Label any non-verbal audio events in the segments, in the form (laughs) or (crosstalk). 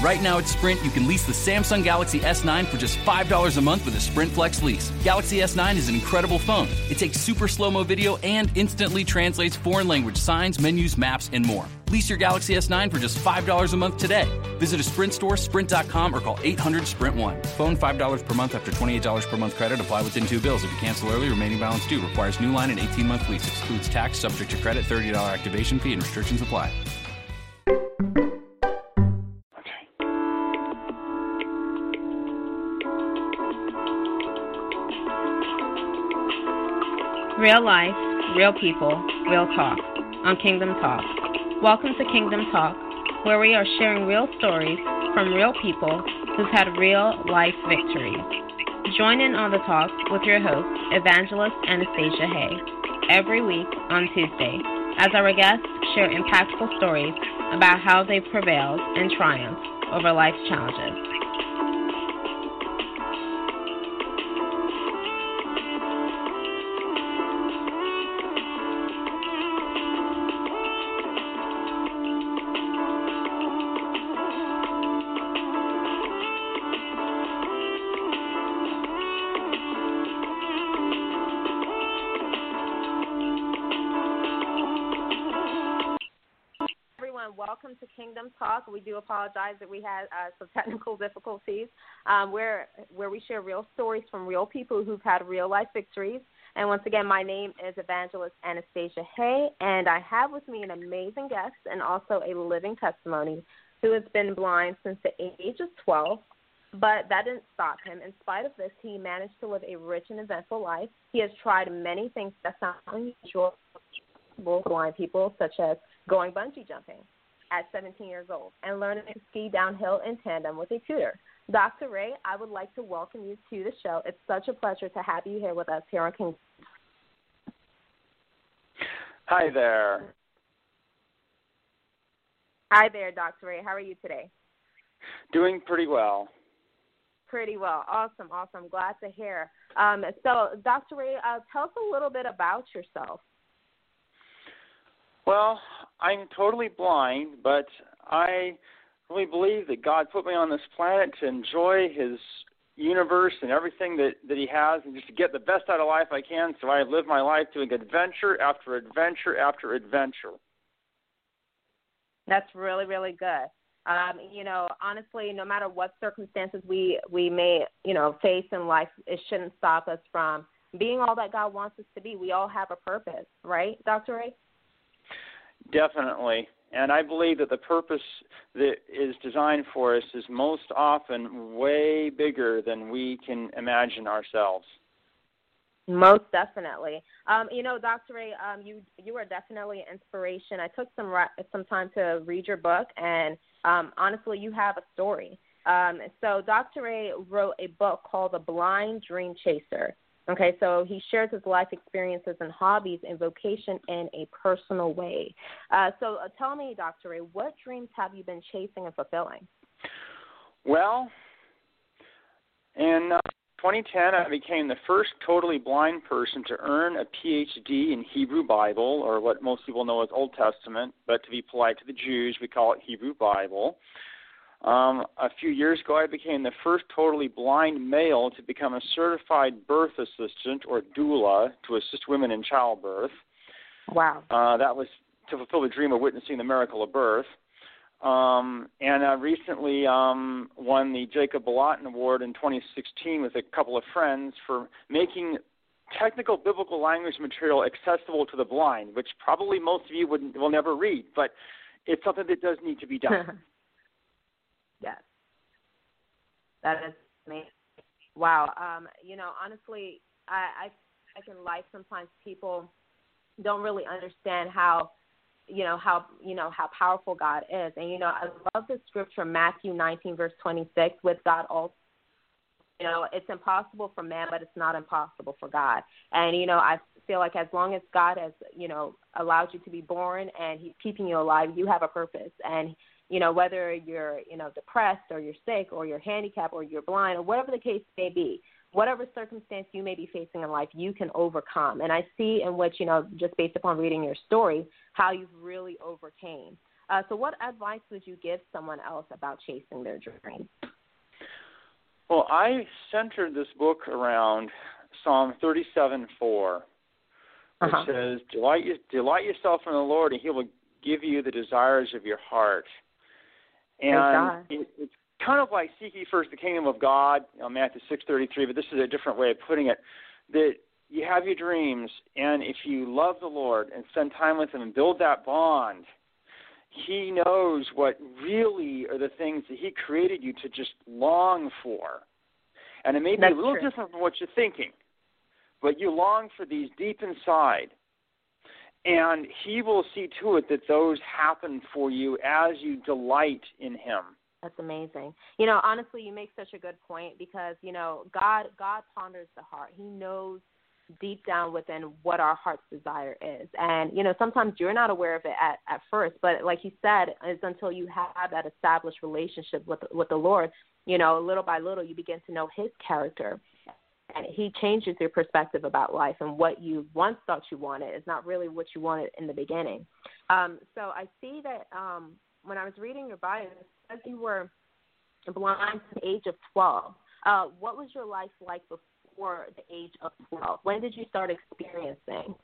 Right now at Sprint, you can lease the Samsung Galaxy S9 for just $5 a month with a Sprint Flex lease. Galaxy S9 is an incredible phone. It takes super slow mo video and instantly translates foreign language signs, menus, maps, and more. Lease your Galaxy S9 for just $5 a month today. Visit a Sprint store, sprint.com, or call 800 Sprint 1. Phone $5 per month after $28 per month credit. Apply within two bills. If you cancel early, remaining balance due. Requires new line and 18 month lease. Excludes tax, subject to credit, $30 activation fee, and restrictions apply. Real life, real people, real talk on Kingdom Talk. Welcome to Kingdom Talk, where we are sharing real stories from real people who've had real life victories. Join in on the talk with your host, Evangelist Anastacia Haye, every week on Tuesday, as our guests share impactful stories about how they've prevailed and triumphed over life's challenges. We had uh, some technical (laughs) difficulties. Um, where where we share real stories from real people who've had real life victories. And once again, my name is Evangelist Anastacia Haye, and I have with me an amazing guest and also a living testimony who has been blind since the age of 12. But that didn't stop him. In spite of this, he managed to live a rich and eventful life. He has tried many things that sound unusual for blind people, such as going bungee jumping at 17 years old and learning to ski downhill in tandem with a tutor. Dr. Ray, I would like to welcome you to the show. It's such a pleasure to have you here with us here on King. Hi there. Hi there, Dr. Ray. How are you today? Doing pretty well. Pretty well. Awesome, awesome. Glad to hear. Um, so, Dr. Ray, uh, tell us a little bit about yourself. Well, I'm totally blind, but I really believe that God put me on this planet to enjoy His universe and everything that that He has, and just to get the best out of life I can. So I live my life doing adventure after adventure after adventure. That's really, really good. Um, you know, honestly, no matter what circumstances we we may you know face in life, it shouldn't stop us from being all that God wants us to be. We all have a purpose, right, Dr. Ray? Definitely. And I believe that the purpose that is designed for us is most often way bigger than we can imagine ourselves. Most definitely. Um, you know, Dr. Ray, um, you you are definitely an inspiration. I took some some time to read your book, and um, honestly, you have a story. Um, so, Dr. Ray wrote a book called The Blind Dream Chaser. Okay, so he shares his life experiences and hobbies and vocation in a personal way. Uh, so uh, tell me, Dr. Ray, what dreams have you been chasing and fulfilling? Well, in uh, 2010, I became the first totally blind person to earn a PhD in Hebrew Bible, or what most people know as Old Testament, but to be polite to the Jews, we call it Hebrew Bible. Um, a few years ago, I became the first totally blind male to become a certified birth assistant or doula to assist women in childbirth. Wow. Uh, that was to fulfill the dream of witnessing the miracle of birth. Um, and I recently um, won the Jacob Bolotin Award in 2016 with a couple of friends for making technical biblical language material accessible to the blind, which probably most of you would, will never read, but it's something that does need to be done. (laughs) Yes. That is amazing. Wow. Um, you know, honestly, I, I I can like sometimes people don't really understand how you know how you know how powerful God is. And you know, I love the scripture Matthew 19 verse 26 with God also you know, it's impossible for man, but it's not impossible for God. And you know, I feel like as long as God has, you know, allowed you to be born and He's keeping you alive, you have a purpose. And you know, whether you're, you know, depressed or you're sick or you're handicapped or you're blind or whatever the case may be, whatever circumstance you may be facing in life, you can overcome. And I see in which, you know, just based upon reading your story, how you've really overcame. Uh, so, what advice would you give someone else about chasing their dreams? Well, I centered this book around Psalm 37 4, which uh-huh. says, delight, delight yourself in the Lord, and He will give you the desires of your heart. And it, it's kind of like seek ye first the kingdom of God, you know, Matthew six thirty three, but this is a different way of putting it. That you have your dreams, and if you love the Lord and spend time with Him and build that bond, He knows what really are the things that He created you to just long for. And it may be That's a little true. different from what you're thinking, but you long for these deep inside. And He will see to it that those happen for you as you delight in Him. That's amazing. You know, honestly, you make such a good point because you know God God ponders the heart. He knows deep down within what our heart's desire is, and you know sometimes you're not aware of it at at first, but like you said, it's until you have that established relationship with with the Lord. You know, little by little, you begin to know His character, and He changes your perspective about life and what you once thought you wanted is not really what you wanted in the beginning. Um, so I see that um, when I was reading your bio, as you were blind to the age of 12, uh, what was your life like before the age of 12? When did you start experiencing?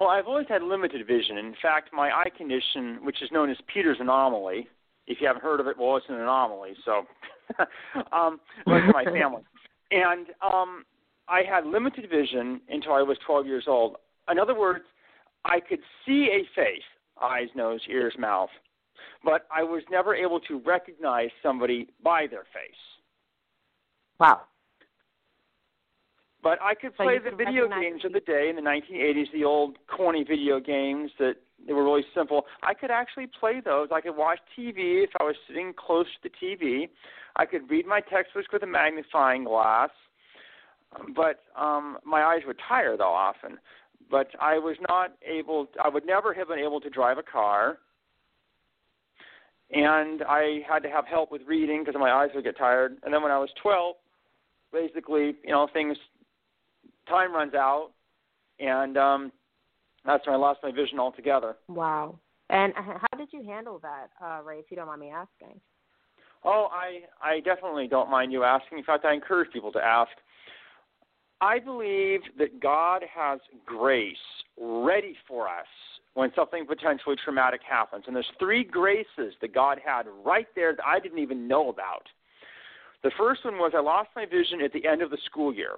Well, I've always had limited vision. In fact, my eye condition, which is known as Peter's anomaly, if you haven't heard of it, well, it's an anomaly. So, (laughs) (laughs) um, in my family, and um, I had limited vision until I was 12 years old. In other words, I could see a face, eyes, nose, ears, mouth, but I was never able to recognize somebody by their face. Wow. But I could play you the video games of the day in the 1980s, the old corny video games that they were really simple. I could actually play those. I could watch TV if I was sitting close to the TV. I could read my textbooks with a magnifying glass. But um my eyes would tire though often. But I was not able I would never have been able to drive a car and I had to have help with reading because my eyes would get tired. And then when I was 12, basically, you know, things time runs out, and um, that's when I lost my vision altogether. Wow. And how did you handle that, uh, Ray? If you don't mind me asking. Oh, I I definitely don't mind you asking. In fact, I encourage people to ask. I believe that God has grace ready for us when something potentially traumatic happens. And there's three graces that God had right there that I didn't even know about. The first one was I lost my vision at the end of the school year,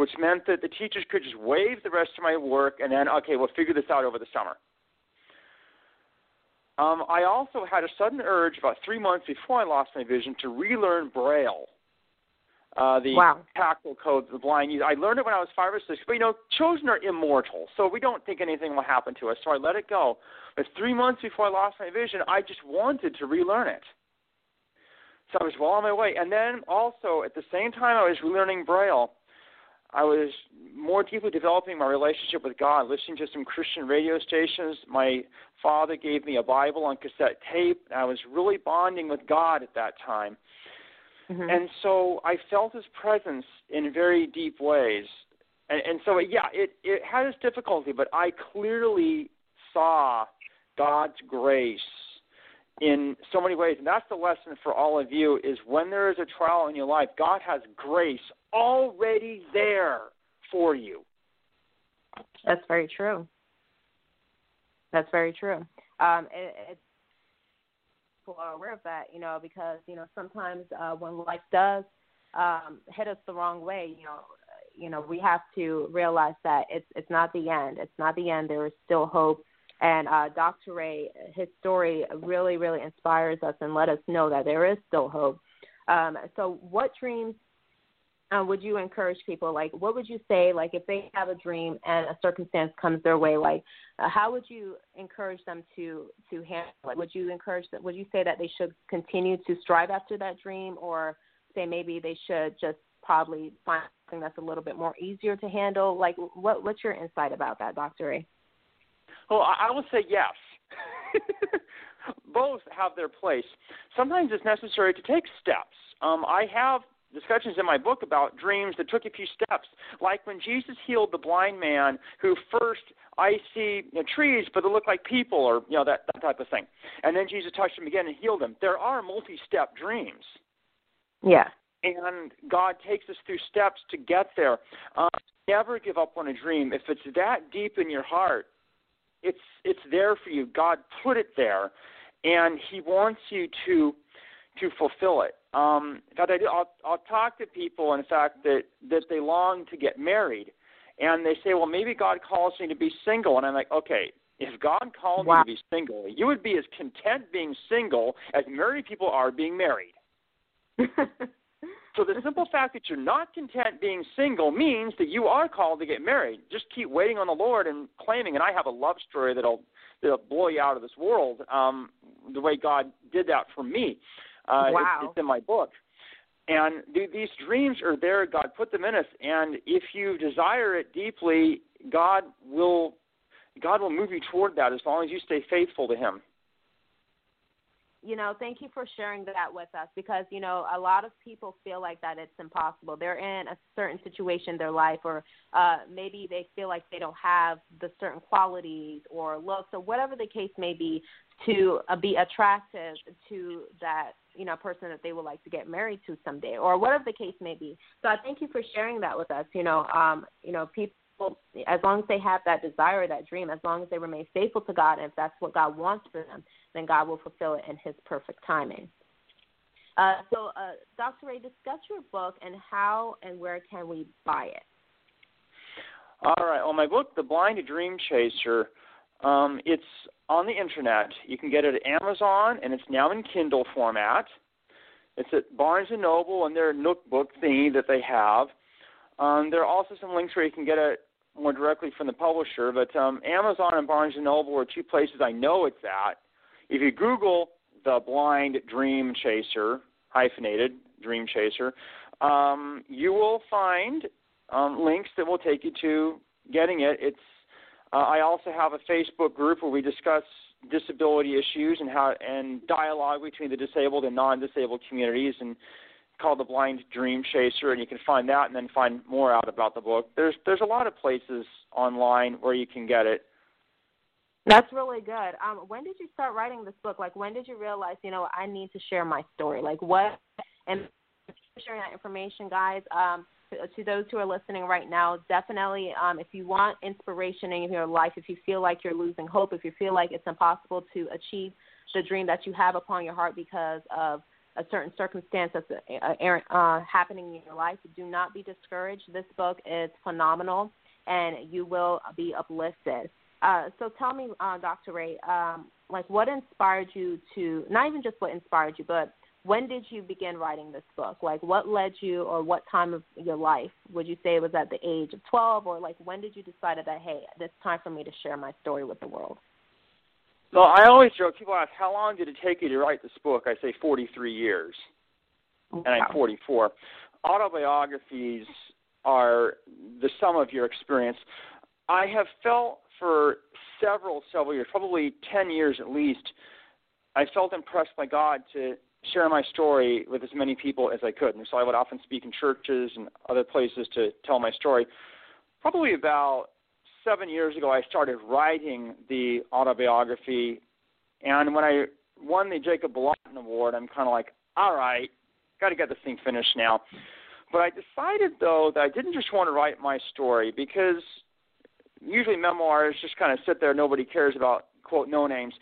which meant that the teachers could just waive the rest of my work and then, okay, we'll figure this out over the summer. Um, I also had a sudden urge about three months before I lost my vision to relearn Braille uh, the wow. tactile code the blind use. I learned it when I was five or six, but you know, children are immortal, so we don't think anything will happen to us. So I let it go. But three months before I lost my vision, I just wanted to relearn it. So I was well on my way. And then also at the same time I was relearning Braille, I was more deeply developing my relationship with God, listening to some Christian radio stations. My father gave me a Bible on cassette tape. I was really bonding with God at that time. Mm-hmm. And so I felt his presence in very deep ways. And, and so, yeah, it, it had its difficulty, but I clearly saw God's grace in so many ways. And that's the lesson for all of you is when there is a trial in your life, God has grace already there for you. That's very true. That's very true. Um, it, people are aware of that, you know, because you know sometimes uh, when life does um, hit us the wrong way, you know, you know we have to realize that it's it's not the end. It's not the end. There is still hope. And uh, Dr. Ray, his story really, really inspires us and let us know that there is still hope. Um, so, what dreams uh, would you encourage people? Like, what would you say? Like, if they have a dream and a circumstance comes their way, like, uh, how would you encourage them to to handle it? Would you encourage that? Would you say that they should continue to strive after that dream, or say maybe they should just probably find something that's a little bit more easier to handle? Like, what what's your insight about that, Doctor A? Well, I would say yes. (laughs) Both have their place. Sometimes it's necessary to take steps. Um, I have discussions in my book about dreams that took a few steps, like when Jesus healed the blind man who first I see you know, trees, but they look like people, or you know that that type of thing, and then Jesus touched him again and healed him. There are multi-step dreams. Yeah. And God takes us through steps to get there. Um, never give up on a dream. If it's that deep in your heart, it's it's there for you. God put it there, and He wants you to to fulfill it. Um, in fact, I do, I'll, I'll talk to people, in fact, that that they long to get married, and they say, "Well, maybe God calls me to be single," and I'm like, "Okay." If God called wow. me to be single, you would be as content being single as married people are being married. (laughs) So the simple fact that you're not content being single means that you are called to get married. Just keep waiting on the Lord and claiming. And I have a love story that'll that'll blow you out of this world. Um, the way God did that for me. Uh, wow. It's, it's in my book. And th- these dreams are there. God put them in us, and if you desire it deeply, God will God will move you toward that as long as you stay faithful to Him you know, thank you for sharing that with us because, you know, a lot of people feel like that it's impossible. They're in a certain situation in their life, or uh, maybe they feel like they don't have the certain qualities or looks or whatever the case may be to uh, be attractive to that, you know, person that they would like to get married to someday or whatever the case may be. So I thank you for sharing that with us. You know, um, you know, people as long as they have that desire, that dream, as long as they remain faithful to God, and if that's what God wants for them, then God will fulfill it in His perfect timing. Uh, so, uh, Dr. Ray, discuss your book and how and where can we buy it? All right. Well, my book, The Blind Dream Chaser, um, it's on the internet. You can get it at Amazon, and it's now in Kindle format. It's at Barnes and Noble and their Nook book thingy that they have. Um, there are also some links where you can get it more directly from the publisher, but um, Amazon and Barnes and Noble are two places I know it's at. If you Google the Blind Dream Chaser hyphenated Dream Chaser, um, you will find um, links that will take you to getting it. It's uh, I also have a Facebook group where we discuss disability issues and how and dialogue between the disabled and non-disabled communities and called The Blind Dream Chaser, and you can find that and then find more out about the book. There's there's a lot of places online where you can get it. That's really good. Um, when did you start writing this book? Like, when did you realize, you know, I need to share my story? Like, what? And sharing that information, guys. Um, to, to those who are listening right now, definitely, um, if you want inspiration in your life, if you feel like you're losing hope, if you feel like it's impossible to achieve the dream that you have upon your heart because of a certain circumstance that's uh, uh, happening in your life, do not be discouraged. This book is phenomenal, and you will be uplifted. Uh, so tell me, uh, Dr. Ray, um, like what inspired you to not even just what inspired you, but when did you begin writing this book? Like what led you, or what time of your life would you say it was at the age of 12, or like when did you decide that hey, it's time for me to share my story with the world? Well, I always joke. People ask, "How long did it take you to write this book?" I say 43 years, oh, and I'm 44. Autobiographies are the sum of your experience. I have felt for several, several years, probably 10 years at least, I felt impressed by God to share my story with as many people as I could. And so I would often speak in churches and other places to tell my story. Probably about seven years ago, I started writing the autobiography, and when I won the Jacob Bolotin Award, I'm kind of like, all right, got to get this thing finished now. But I decided though that I didn't just want to write my story because usually memoirs just kind of sit there, nobody cares about quote no names.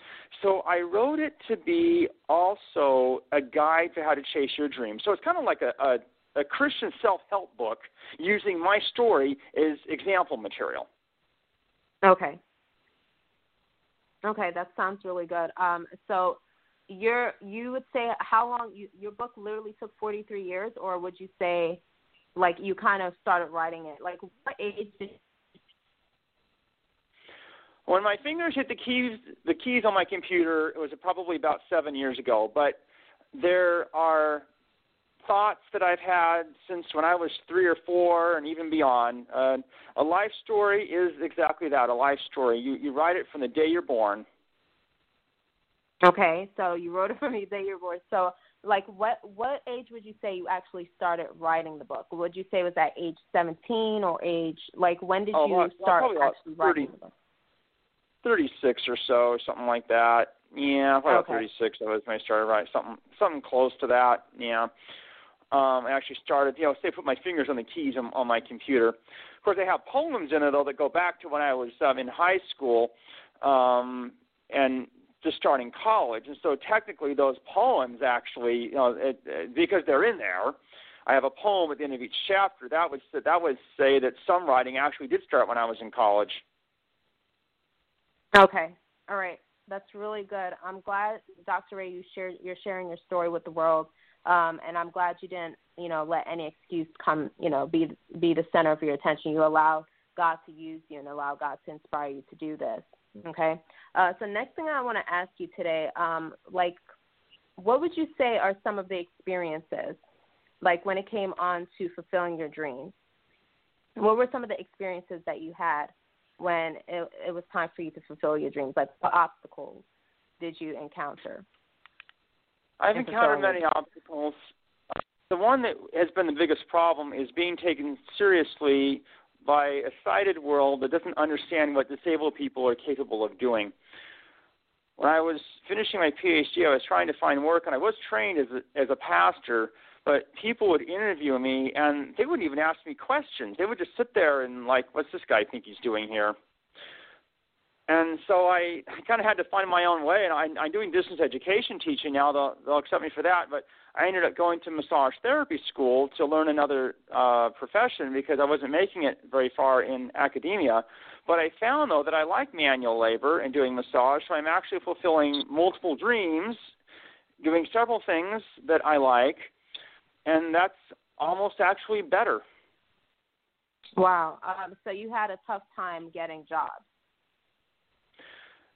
So I wrote it to be also a guide to how to chase your dreams. So it's kind of like a, a, a Christian self help book using my story as example material. Okay. Okay, that sounds really good. Um, so you're you would say how long you, your book literally took 43 years, or would you say like you kind of started writing it? Like what age did when my fingers hit the keys the keys on my computer it was probably about seven years ago but there are thoughts that i've had since when i was three or four and even beyond uh, a life story is exactly that a life story you you write it from the day you're born okay so you wrote it from the day you're born so like what what age would you say you actually started writing the book would you say it was at age 17 or age like when did oh, you well, start well, actually 30, writing the book 36 or so, something like that. Yeah, probably okay. 36. That was when I started writing something, something close to that. Yeah. Um, I actually started, you know, say, put my fingers on the keys on, on my computer. Of course, I have poems in it though that go back to when I was um, in high school, um, and just starting college. And so, technically, those poems actually, you know, it, it, because they're in there. I have a poem at the end of each chapter. That would that would say that some writing actually did start when I was in college. Okay. All right. That's really good. I'm glad, Dr. Ray, you share, you're sharing your story with the world, um, and I'm glad you didn't, you know, let any excuse come, you know, be be the center of your attention. You allow God to use you and allow God to inspire you to do this. Okay. Uh, so next thing I want to ask you today, um, like, what would you say are some of the experiences, like when it came on to fulfilling your dreams? What were some of the experiences that you had when it, it was time for you to fulfill your dreams? Like, what obstacles did you encounter? I've encountered many obstacles. The one that has been the biggest problem is being taken seriously by a sighted world that doesn't understand what disabled people are capable of doing. When I was finishing my PhD, I was trying to find work, and I was trained as a, as a pastor but people would interview me and they wouldn't even ask me questions. They would just sit there and like, what's this guy think he's doing here? And so I, I kind of had to find my own way. And I, I'm doing distance education teaching now. They'll, they'll accept me for that. But I ended up going to massage therapy school to learn another uh, profession because I wasn't making it very far in academia. But I found though that I like manual labor and doing massage, so I'm actually fulfilling multiple dreams, doing several things that I like and that's almost actually better. Wow. Um, so you had a tough time getting jobs.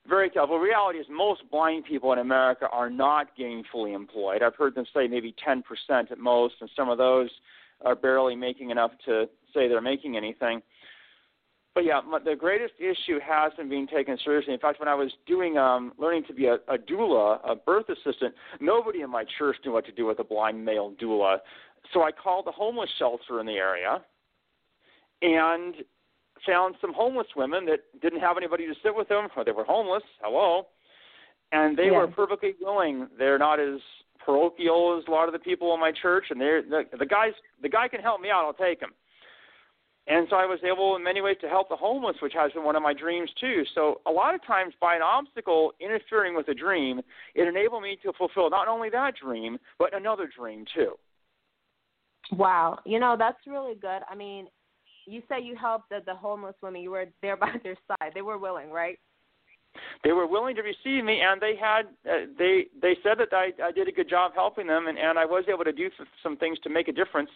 Very tough. Well, reality is most blind people in America are not gainfully employed. I've heard them say maybe 10% at most, and some of those are barely making enough to say they're making anything. But yeah, the greatest issue hasn't been taken seriously. In fact, when I was doing um, learning to be a, a doula, a birth assistant, nobody in my church knew what to do with a blind male doula. So I called the homeless shelter in the area and found some homeless women that didn't have anybody to sit with them, or they were homeless. Hello, and they were perfectly willing. They're not as parochial as a lot of the people in my church, and they're the, the guys. The guy can help me out. I'll take him. And so I was able, in many ways, to help the homeless, which has been one of my dreams too. So a lot of times, by an obstacle interfering with a dream, it enabled me to fulfill not only that dream, but another dream too. Wow, you know that's really good. I mean, you say you helped the, the homeless women. You were there (laughs) by their side. They were willing, right? They were willing to receive me, and they had uh, they they said that I, I did a good job helping them, and, and I was able to do some things to make a difference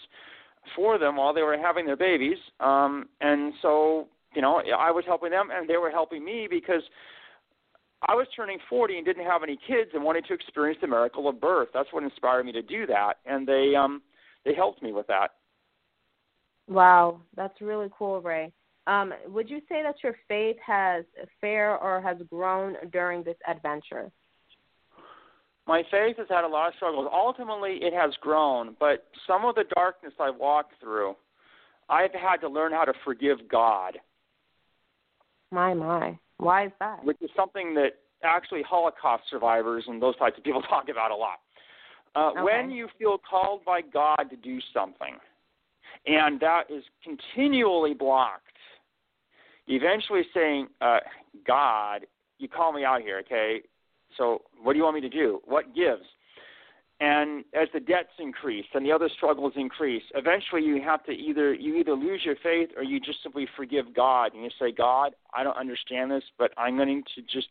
for them while they were having their babies. Um, and so, you know, I was helping them and they were helping me because I was turning 40 and didn't have any kids and wanted to experience the miracle of birth. That's what inspired me to do that. And they, um, they helped me with that. Wow, that's really cool, Ray. Um, would you say that your faith has fair or has grown during this adventure? my faith has had a lot of struggles. Ultimately, it has grown, but some of the darkness I walked through, I've had to learn how to forgive God. My, my. Why is that? Which is something that actually Holocaust survivors and those types of people (laughs) talk about a lot. Uh, okay. When you feel called by God to do something, and that is continually blocked, eventually saying, uh, God, you call me out here, okay? So what do you want me to do? What gives? And as the debts increase and the other struggles increase, eventually you have to either you either lose your faith or you just simply forgive God and you say, God, I don't understand this, but I'm going to just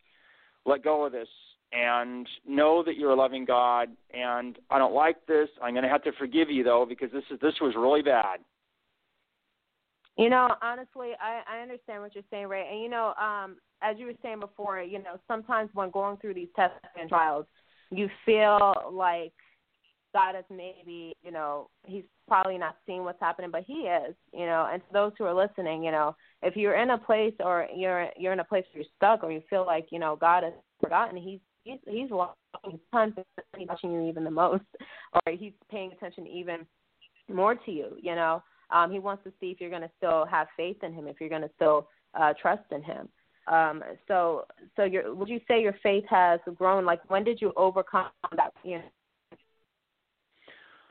let go of this and know that you're a loving God and I don't like this. I'm going to have to forgive you though because this is this was really bad. You know, honestly, I, I understand what you're saying, Ray. And you know, um, as you were saying before, you know, sometimes when going through these tests and trials, you feel like God is maybe, you know, he's probably not seeing what's happening, but he is, you know. And to those who are listening, you know, if you're in a place or you're you're in a place where you're stuck or you feel like, you know, God has forgotten, he's he's he's watching tons he's watching you even the most (laughs) or he's paying attention even more to you, you know. Um, he wants to see if you're going to still have faith in him, if you're going to still uh, trust in him. Um, so, so your, would you say your faith has grown? Like, when did you overcome that? You know,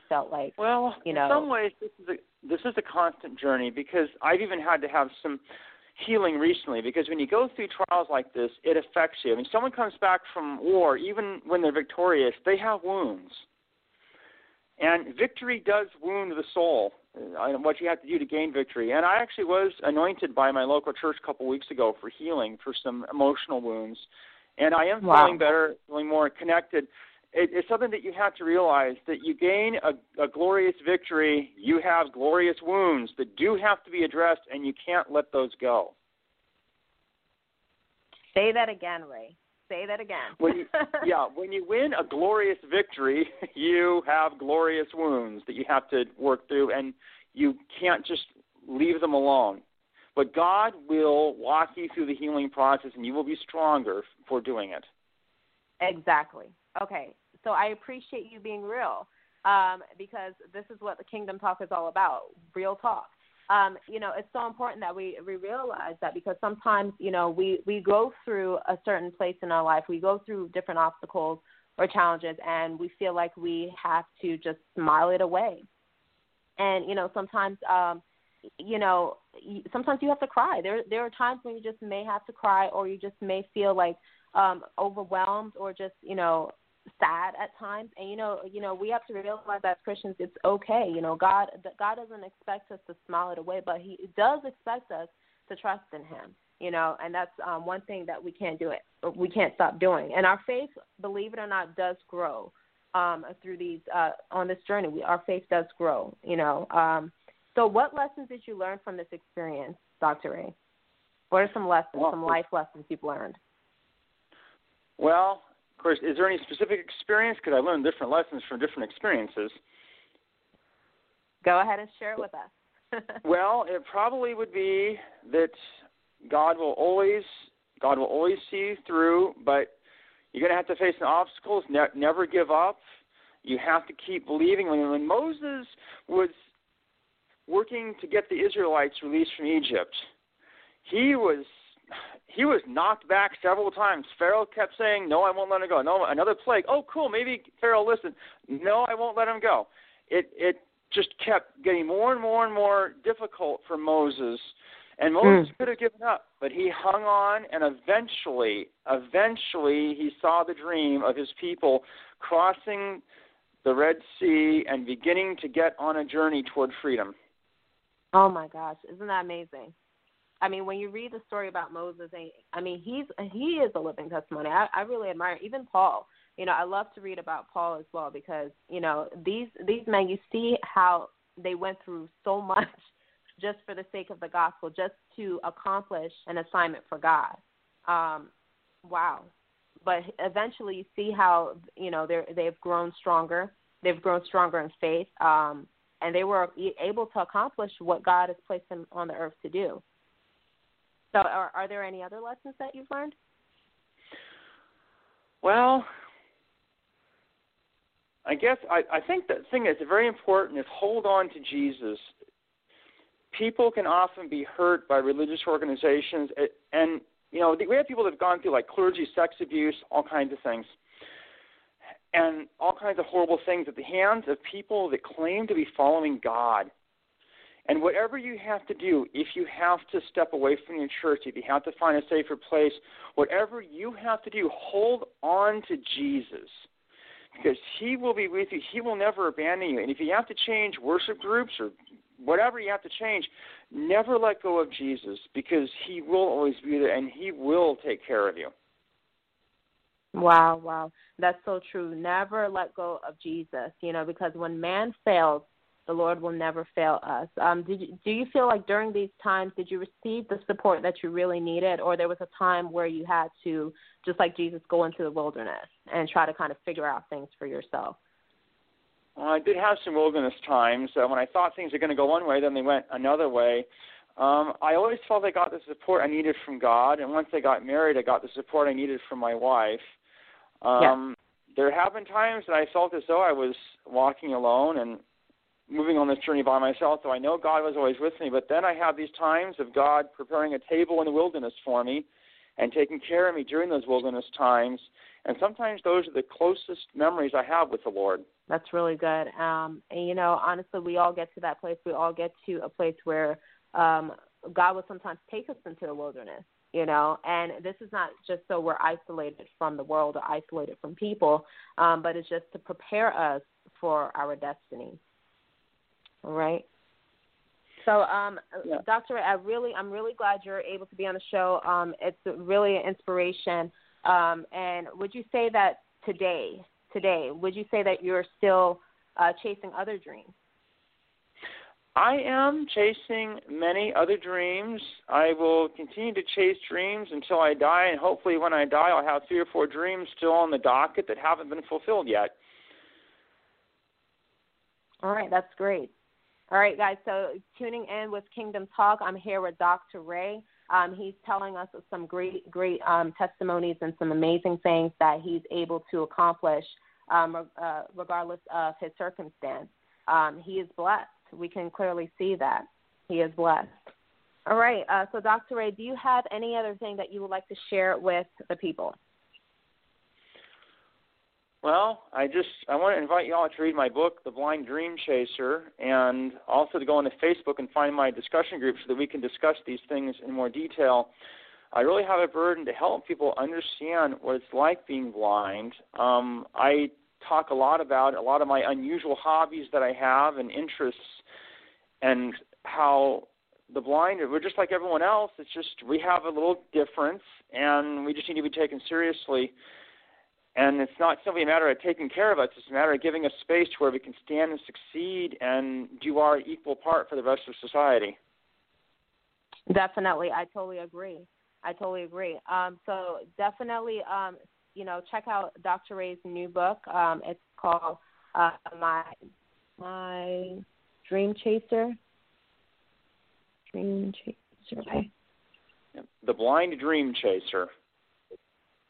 felt like. Well, you know, in some ways, this is a this is a constant journey because I've even had to have some healing recently because when you go through trials like this, it affects you. I mean, someone comes back from war, even when they're victorious, they have wounds. And victory does wound the soul, uh, what you have to do to gain victory. And I actually was anointed by my local church a couple weeks ago for healing for some emotional wounds. And I am wow. feeling better, feeling more connected. It, it's something that you have to realize that you gain a, a glorious victory, you have glorious wounds that do have to be addressed, and you can't let those go. Say that again, Ray. Say that again. when you, (laughs) yeah, when you win a glorious victory, (laughs) you have glorious wounds that you have to work through, and you can't just leave them alone. But God will walk you through the healing process, and you will be stronger for doing it. Exactly. Okay. So I appreciate you being real um, because this is what the Kingdom Talk is all about real talk um, you know, it's so important that we, we realize that because sometimes, you know, we, we go through a certain place in our life, we go through different obstacles or challenges, and we feel like we have to just smile it away. And, you know, sometimes, um, you know, sometimes you have to cry. There, there are times when you just may have to cry, or you just may feel like um, overwhelmed, or just, you know, sad at times. And you know you know we have to realize as christians it's okay. You know god god doesn't expect us to smile it away but he does expect us to trust in him you know and that's um one thing that we can't do it we can't stop doing. And our faith believe it or not does grow um through these uh on this journey. We our faith does grow you know um so what lessons did you learn from this experience dr ray what are some lessons well, some life lessons you've learned? Well course, is there any specific experience? Because I learned different lessons from different experiences. Go ahead and share it with us. (laughs) well, it probably would be that God will always God will always see you through, but you're going to have to face the obstacles. Ne- never give up. You have to keep believing. When, when Moses was working to get the Israelites released from Egypt, he was he was knocked back several times. Pharaoh kept saying, "No, I won't let him go." No, another plague. Oh, cool. Maybe Pharaoh listened. No, I won't let him go. It it just kept getting more and more and more difficult for Moses. And Moses mm. could have given up, but he hung on, and eventually, eventually, he saw the dream of his people crossing the Red Sea and beginning to get on a journey toward freedom. Oh my gosh, isn't that amazing? I mean, when you read the story about Moses, I mean, he's he is a living testimony. I, I really admire even Paul. You know, I love to read about Paul as well because you know these these men. You see how they went through so much (laughs) just for the sake of the gospel, just to accomplish an assignment for God. Um, wow. But eventually, you see how you know they they've grown stronger. They've grown stronger in faith, um, and they were able to accomplish what God has placed them on the earth to do. So, are, are there any other lessons that you've learned? Well, I guess I, I think the thing that's very important is hold on to Jesus. People can often be hurt by religious organizations, and you know we have people that have gone through like clergy sex abuse, all kinds of things, and all kinds of horrible things at the hands of people that claim to be following God. And whatever you have to do, if you have to step away from your church, if you have to find a safer place, whatever you have to do, hold on to Jesus. Because he will be with you. He will never abandon you. And if you have to change worship groups or whatever you have to change, never let go of Jesus because he will always be there and he will take care of you. Wow, wow. That's so true. Never let go of Jesus, you know, because when man fails, the Lord will never fail us. Um, did you, do you feel like during these times did you receive the support that you really needed, or there was a time where you had to, just like Jesus, go into the wilderness and try to kind of figure out things for yourself? Well, I did have some wilderness times. Uh, when I thought things were going to go one way, then they went another way. Um, I always felt I got the support I needed from God, and once I got married, I got the support I needed from my wife. Um, There have been times that I felt as though I was walking alone and moving on this journey by myself, so I know God was always with me. But then I have these times of God preparing a table in the wilderness for me and taking care of me during those wilderness times. And sometimes those are the closest memories I have with the Lord. That's really good. Um, and you know, honestly, we all get to that place. We all get to a place where um, God will sometimes take us into the wilderness. You know, and this is not just so we're isolated from the world or isolated from people, um, but it's just to prepare us for our destiny. Right. So, um, Yeah. Doctor, I really, I'm really glad you're able to be on the show. Um, it's really an inspiration. Um, and would you say that today, today, would you say that you're still uh, chasing other dreams? I am chasing many other dreams. I will continue to chase dreams until I die, and hopefully, when I die, I'll have three or four dreams still on the docket that haven't been fulfilled yet. All right, that's great. All right, guys. So tuning in with Kingdom Talk, I'm here with Dr. Ray. Um, he's telling us some great, great um, testimonies and some amazing things that he's able to accomplish, um, uh, regardless of his circumstance. Um, he is blessed. We can clearly see that he is blessed. All right. Uh, so, Dr. Ray, do you have any other thing that you would like to share with the people? Well, I just I want to invite you all to read my book, The Blind Dream Chaser, and also to go onto Facebook and find my discussion group so that we can discuss these things in more detail. I really have a burden to help people understand what it's like being blind. Um, I talk a lot about a lot of my unusual hobbies that I have and interests, and how the blind we're just like everyone else. It's just we have a little difference, and we just need to be taken seriously. And it's not simply a matter of taking care of us, it's a matter of giving us space where we can stand and succeed and do our equal part for the rest of society. Definitely, I totally agree. I totally agree. Um, so definitely, um, you know, check out Dr. Ray's new book. Um, it's called uh, My My Dream Chaser. Dream Chaser. The Blind Dream Chaser.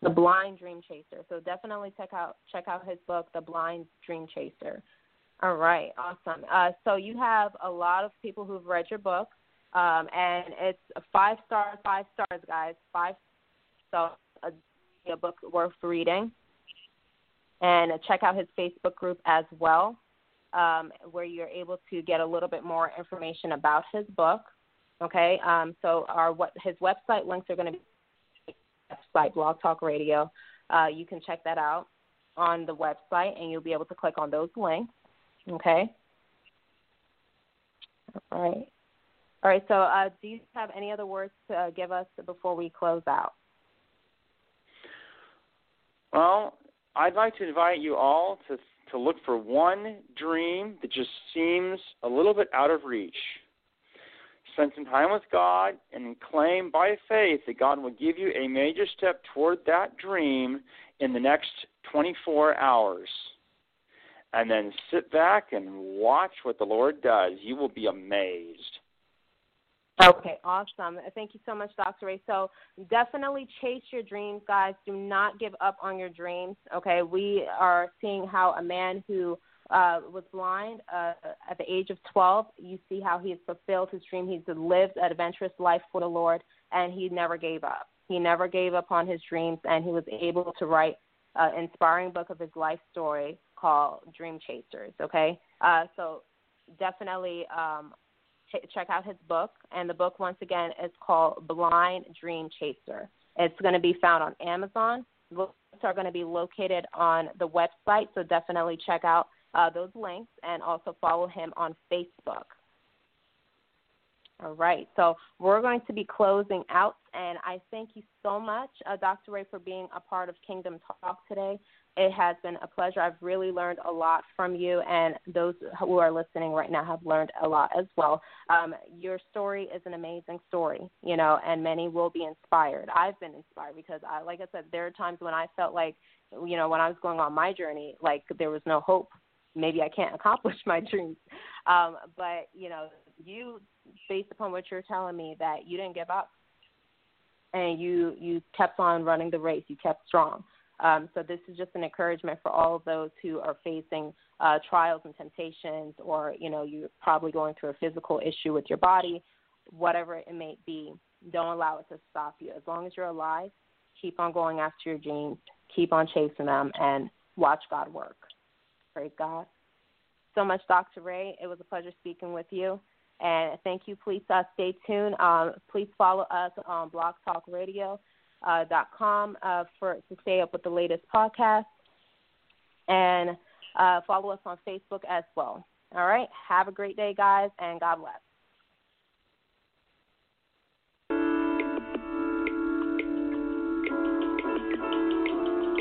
The Blind Dream Chaser. So definitely check out check out his book, The Blind Dream Chaser. All right, awesome. Uh, so you have a lot of people who've read your book, um, and it's five stars, five stars, guys, five. So a, a book worth reading. And check out his Facebook group as well, um, where you're able to get a little bit more information about his book. Okay, um, so our what his website links are going to be website, Blog Talk Radio. Uh, you can check that out on the website, and you'll be able to click on those links. Okay. All right. All right. So, uh, do you have any other words to uh, give us before we close out? Well, I'd like to invite you all to to look for one dream that just seems a little bit out of reach. Spend some time with God and claim by faith that God will give you a major step toward that dream in the next 24 hours. And then sit back and watch what the Lord does. You will be amazed. Okay, awesome. Thank you so much, Dr. Ray. So definitely chase your dreams, guys. Do not give up on your dreams. Okay, we are seeing how a man who uh, was blind uh, at the age of 12, you see how he has fulfilled his dream. He's lived an adventurous life for the Lord, and he never gave up. He never gave up on his dreams, and he was able to write an inspiring book of his life story called Dream Chasers. Okay, uh, so definitely um, check out his book. And the book, once again, is called Blind Dream Chaser. It's going to be found on Amazon. Books are going to be located on the website, so definitely check out uh, those links and also follow him on Facebook. All right, so we're going to be closing out, and I thank you so much, uh, Dr. Ray, for being a part of Kingdom Talk today. it has been a pleasure. I've really learned a lot from you, and those who are listening right now have learned a lot as well. Um, your story is an amazing story, you know, and many will be inspired. I've been inspired because, I, like I said, there are times when I felt like, you know, when I was going on my journey, like there was no hope. Maybe I can't (laughs) accomplish my dreams. Um, but, you know, you, based upon what you're telling me, that you didn't give up and you you kept on running the race. You kept strong. Um, so this is just an encouragement for all of those who are facing uh, trials and temptations, or you know you're probably going through a physical issue with your body, whatever it may be. Don't allow it to stop you. As long as you're alive, keep on going after your dreams, keep on chasing them, and watch God work. Praise God. So much, Dr. Ray. It was a pleasure speaking with you. And thank you. Please uh, stay tuned. Um, please follow us on Blog Talk Radio uh, dot com uh, for to stay up with the latest podcast, and uh, follow us on Facebook as well. All right. Have a great day, guys, and God bless.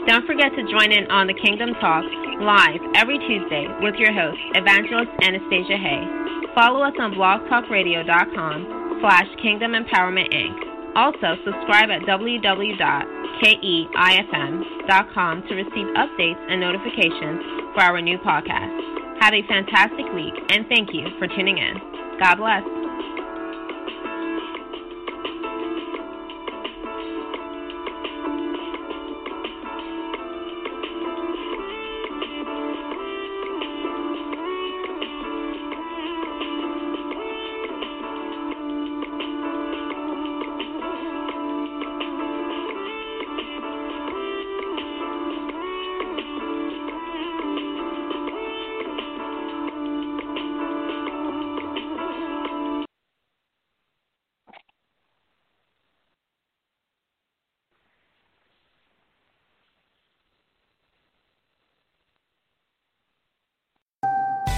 Don't forget to join in on the Kingdom Talk live every Tuesday with your host, Evangelist Anastacia Haye. Follow us on blogtalkradio.com slash Kingdom Empowerment Inc. Also, subscribe at www.keifm.com to receive updates and notifications for our new podcast. Have a fantastic week, and thank you for tuning in. God bless.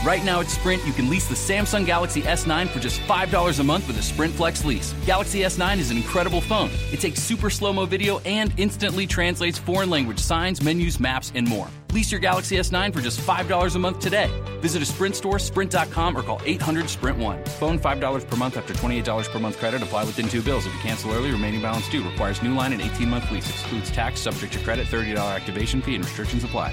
Right now at Sprint, you can lease the Samsung Galaxy S9 for just $5 a month with a Sprint Flex lease. Galaxy S9 is an incredible phone. It takes super slow mo video and instantly translates foreign language signs, menus, maps, and more. Lease your Galaxy S9 for just $5 a month today. Visit a Sprint store, sprint.com, or call 800 Sprint 1. Phone $5 per month after $28 per month credit. Apply within two bills. If you cancel early, remaining balance due. Requires new line and 18 month lease. Excludes tax, subject to credit, $30 activation fee, and restrictions apply.